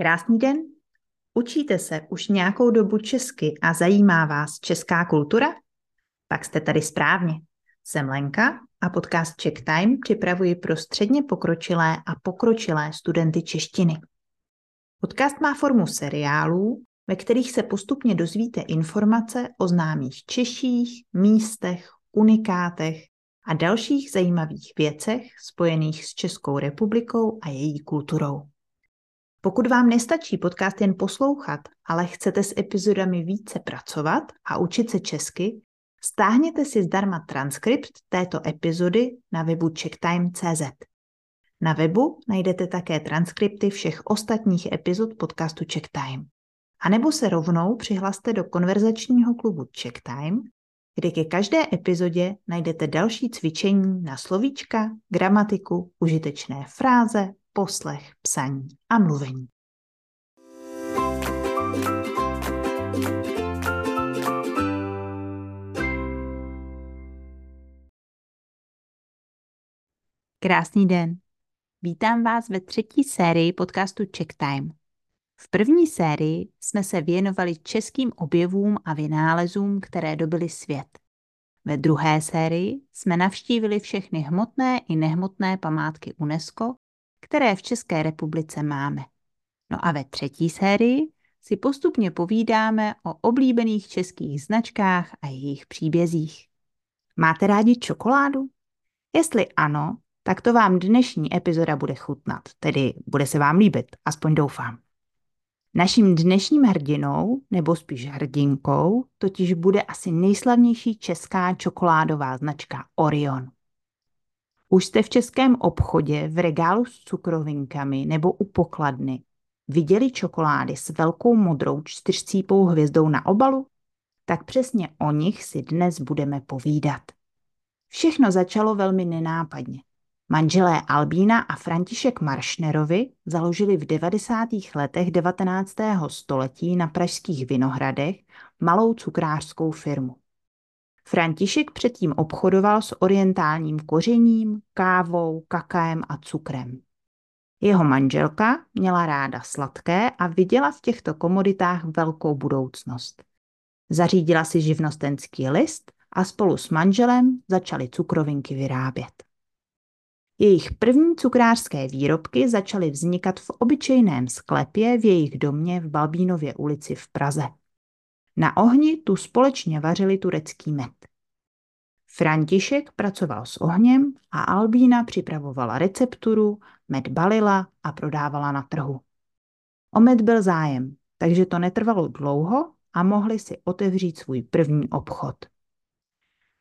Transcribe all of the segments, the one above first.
Krásný den. Učíte se už nějakou dobu česky a zajímá vás česká kultura? Tak jste tady správně. Jsem Lenka a podcast Czech Time připravuji pro středně pokročilé a pokročilé studenty češtiny. Podcast má formu seriálů, ve kterých se postupně dozvíte informace o známých Češích, místech, unikátech a dalších zajímavých věcech spojených s Českou republikou a její kulturou. Pokud vám nestačí podcast jen poslouchat, ale chcete s epizodami více pracovat a učit se česky, stáhněte si zdarma transkript této epizody na webu checktime.cz. Na webu najdete také transkripty všech ostatních epizod podcastu Checktime. A nebo se rovnou přihlaste do konverzačního klubu Checktime, kde ke každé epizodě najdete další cvičení na slovíčka, gramatiku, užitečné fráze, poslech, psaní a mluvení. Krásný den. Vítám vás ve třetí sérii podcastu Check Time. V první sérii jsme se věnovali českým objevům a vynálezům, které dobily svět. Ve druhé sérii jsme navštívili všechny hmotné i nehmotné památky UNESCO které v České republice máme. No a ve třetí sérii si postupně povídáme o oblíbených českých značkách a jejich příbězích. Máte rádi čokoládu? Jestli ano, tak to vám dnešní epizoda bude chutnat, tedy bude se vám líbit, aspoň doufám. Naším dnešním hrdinou, nebo spíš hrdinkou, totiž bude asi nejslavnější česká čokoládová značka Orion. Už jste v českém obchodě v regálu s cukrovinkami nebo u pokladny viděli čokolády s velkou modrou čtyřcípou hvězdou na obalu? Tak přesně o nich si dnes budeme povídat. Všechno začalo velmi nenápadně. Manželé Albína a František Maršnerovi založili v 90. letech 19. století na pražských Vinohradech malou cukrářskou firmu. František předtím obchodoval s orientálním kořením, kávou, kakaem a cukrem. Jeho manželka měla ráda sladké a viděla v těchto komoditách velkou budoucnost. Zařídila si živnostenský list a spolu s manželem začali cukrovinky vyrábět. Jejich první cukrářské výrobky začaly vznikat v obyčejném sklepě v jejich domě v Balbínově ulici v Praze. Na ohni tu společně vařili turecký med. František pracoval s ohněm a Albína připravovala recepturu, med balila a prodávala na trhu. O med byl zájem, takže to netrvalo dlouho a mohli si otevřít svůj první obchod.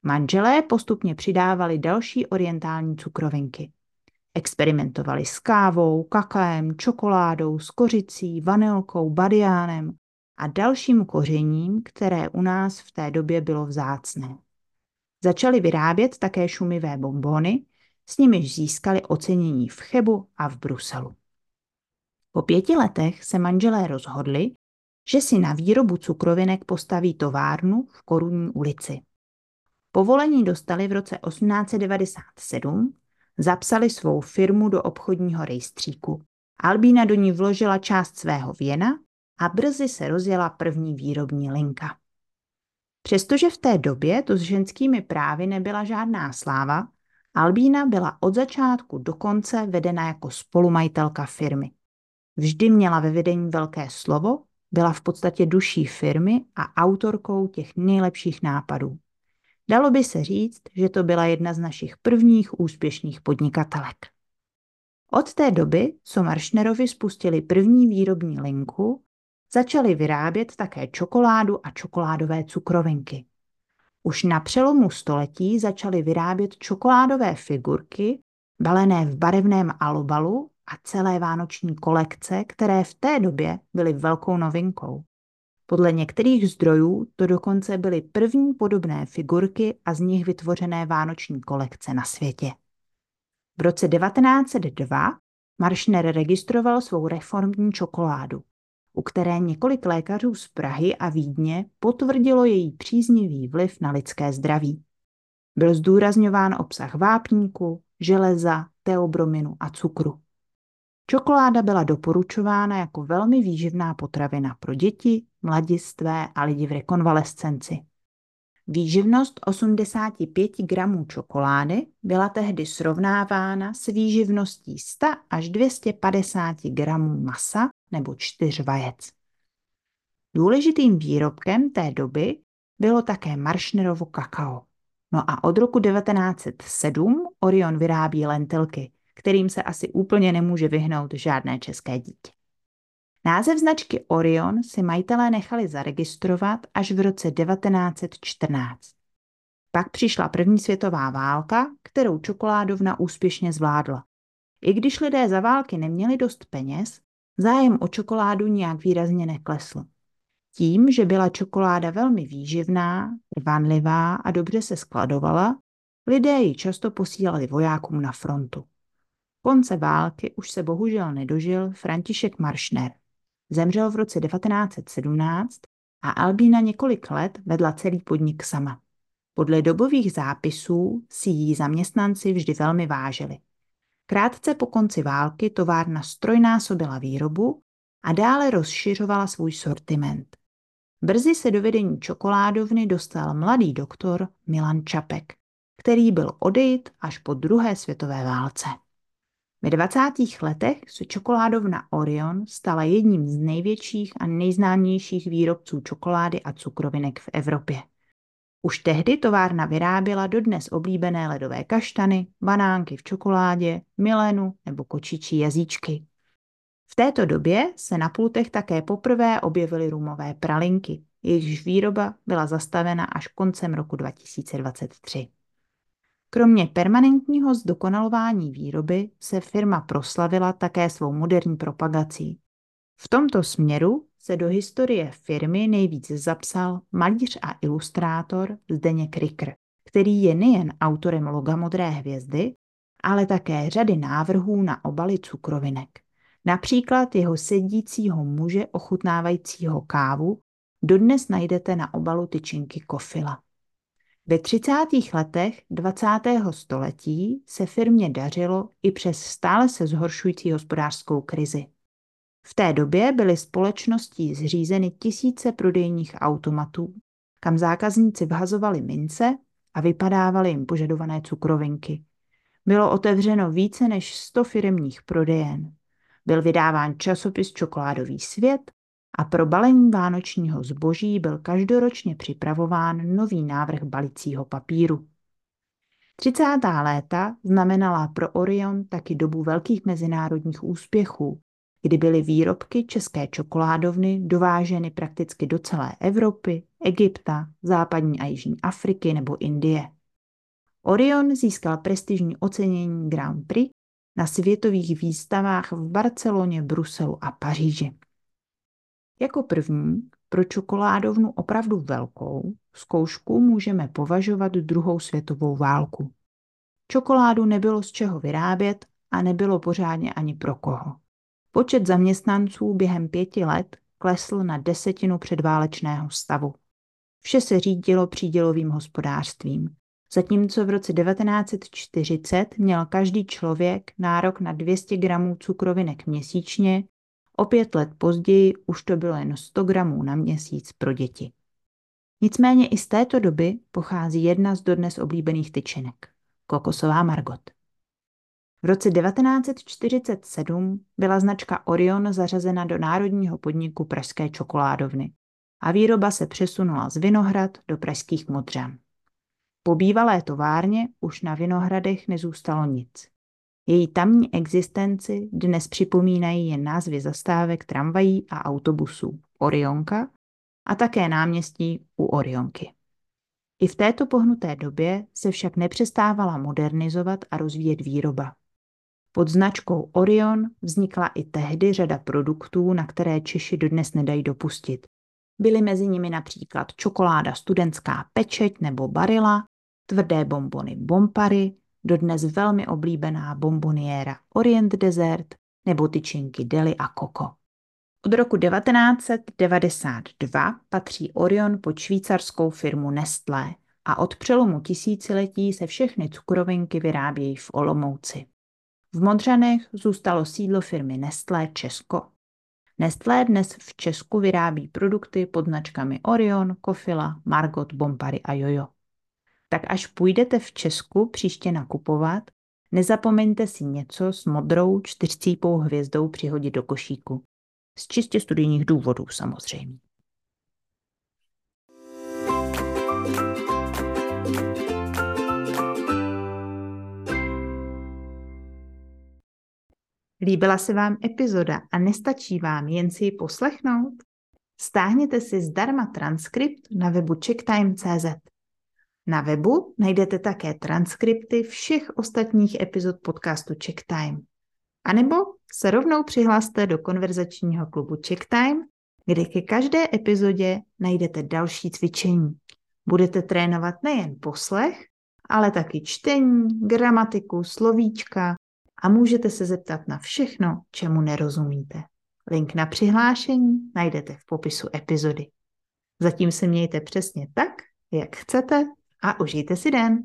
Manželé postupně přidávali další orientální cukrovinky. Experimentovali s kávou, kakaem, čokoládou, s kořicí, vanilkou, badiánem a dalším kořením, které u nás v té době bylo vzácné. Začali vyrábět také šumivé bombony, s nimiž získali ocenění v Chebu a v Bruselu. Po pěti letech se manželé rozhodli, že si na výrobu cukrovinek postaví továrnu v Korunní ulici. Povolení dostali v roce 1897, zapsali svou firmu do obchodního rejstříku. Albína do ní vložila část svého věna a brzy se rozjela první výrobní linka. Přestože v té době to s ženskými právy nebyla žádná sláva, Albína byla od začátku do konce vedena jako spolumajitelka firmy. Vždy měla ve vedení velké slovo, byla v podstatě duší firmy a autorkou těch nejlepších nápadů. Dalo by se říct, že to byla jedna z našich prvních úspěšných podnikatelek. Od té doby, co Maršnerovi spustili první výrobní linku, začali vyrábět také čokoládu a čokoládové cukrovinky. Už na přelomu století začali vyrábět čokoládové figurky, balené v barevném alobalu a celé vánoční kolekce, které v té době byly velkou novinkou. Podle některých zdrojů to dokonce byly první podobné figurky a z nich vytvořené vánoční kolekce na světě. V roce 1902 Maršner registroval svou reformní čokoládu u které několik lékařů z Prahy a Vídně potvrdilo její příznivý vliv na lidské zdraví. Byl zdůrazňován obsah vápníku, železa, teobrominu a cukru. Čokoláda byla doporučována jako velmi výživná potravina pro děti, mladistvé a lidi v rekonvalescenci. Výživnost 85 gramů čokolády byla tehdy srovnávána s výživností 100 až 250 gramů masa nebo čtyř vajec. Důležitým výrobkem té doby bylo také maršnerovo kakao. No a od roku 1907 Orion vyrábí lentilky, kterým se asi úplně nemůže vyhnout žádné české dítě. Název značky Orion si majitelé nechali zaregistrovat až v roce 1914. Pak přišla první světová válka, kterou čokoládovna úspěšně zvládla. I když lidé za války neměli dost peněz, zájem o čokoládu nijak výrazně neklesl. Tím, že byla čokoláda velmi výživná, vanlivá a dobře se skladovala, lidé ji často posílali vojákům na frontu. Konce války už se bohužel nedožil František Maršner. Zemřel v roce 1917 a Albína několik let vedla celý podnik sama. Podle dobových zápisů si jí zaměstnanci vždy velmi vážili. Krátce po konci války továrna strojnásobila výrobu a dále rozšiřovala svůj sortiment. Brzy se do vedení čokoládovny dostal mladý doktor Milan Čapek, který byl odejít až po druhé světové válce. Ve 20. letech se čokoládovna Orion stala jedním z největších a nejznámějších výrobců čokolády a cukrovinek v Evropě. Už tehdy továrna vyráběla dodnes oblíbené ledové kaštany, banánky v čokoládě, milenu nebo kočičí jazyčky. V této době se na pultech také poprvé objevily rumové pralinky, jejichž výroba byla zastavena až koncem roku 2023. Kromě permanentního zdokonalování výroby se firma proslavila také svou moderní propagací. V tomto směru se do historie firmy nejvíc zapsal malíř a ilustrátor Zdeněk Ricker, který je nejen autorem loga Modré hvězdy, ale také řady návrhů na obaly cukrovinek. Například jeho sedícího muže ochutnávajícího kávu dodnes najdete na obalu tyčinky kofila. Ve 30. letech 20. století se firmě dařilo i přes stále se zhoršující hospodářskou krizi. V té době byly společností zřízeny tisíce prodejních automatů, kam zákazníci vhazovali mince a vypadávaly jim požadované cukrovinky. Bylo otevřeno více než 100 firmních prodejen. Byl vydáván časopis Čokoládový svět a pro balení vánočního zboží byl každoročně připravován nový návrh balicího papíru. 30. léta znamenala pro Orion taky dobu velkých mezinárodních úspěchů, kdy byly výrobky české čokoládovny dováženy prakticky do celé Evropy, Egypta, západní a jižní Afriky nebo Indie. Orion získal prestižní ocenění Grand Prix na světových výstavách v Barceloně, Bruselu a Paříži. Jako první pro čokoládovnu opravdu velkou zkoušku můžeme považovat druhou světovou válku. Čokoládu nebylo z čeho vyrábět a nebylo pořádně ani pro koho. Počet zaměstnanců během pěti let klesl na desetinu předválečného stavu. Vše se řídilo přídělovým hospodářstvím. Zatímco v roce 1940 měl každý člověk nárok na 200 gramů cukrovinek měsíčně, O pět let později už to bylo jen 100 gramů na měsíc pro děti. Nicméně i z této doby pochází jedna z dodnes oblíbených tyčinek – kokosová Margot. V roce 1947 byla značka Orion zařazena do národního podniku Pražské čokoládovny a výroba se přesunula z Vinohrad do pražských Modřan. Po bývalé továrně už na Vinohradech nezůstalo nic. Její tamní existenci dnes připomínají jen názvy zastávek tramvají a autobusů Orionka a také náměstí u Orionky. I v této pohnuté době se však nepřestávala modernizovat a rozvíjet výroba. Pod značkou Orion vznikla i tehdy řada produktů, na které Češi dodnes nedají dopustit. Byly mezi nimi například čokoláda studentská pečeť nebo barila, tvrdé bombony bompary, dodnes velmi oblíbená bomboniéra Orient Desert nebo tyčinky Deli a Coco. Od roku 1992 patří Orion pod švýcarskou firmu Nestlé a od přelomu tisíciletí se všechny cukrovinky vyrábějí v Olomouci. V Modřanech zůstalo sídlo firmy Nestlé Česko. Nestlé dnes v Česku vyrábí produkty pod značkami Orion, Kofila, Margot, Bompary a Jojo. Tak až půjdete v Česku příště nakupovat, nezapomeňte si něco s modrou čtyřcípou hvězdou přihodit do košíku. Z čistě studijních důvodů samozřejmě. Líbila se vám epizoda a nestačí vám jen si ji poslechnout? Stáhněte si zdarma transkript na webu checktime.cz. Na webu najdete také transkripty všech ostatních epizod podcastu Checktime. A nebo se rovnou přihlaste do konverzačního klubu Checktime, kde ke každé epizodě najdete další cvičení. Budete trénovat nejen poslech, ale taky čtení, gramatiku, slovíčka, a můžete se zeptat na všechno, čemu nerozumíte. Link na přihlášení najdete v popisu epizody. Zatím se mějte přesně tak, jak chcete a užijte si den.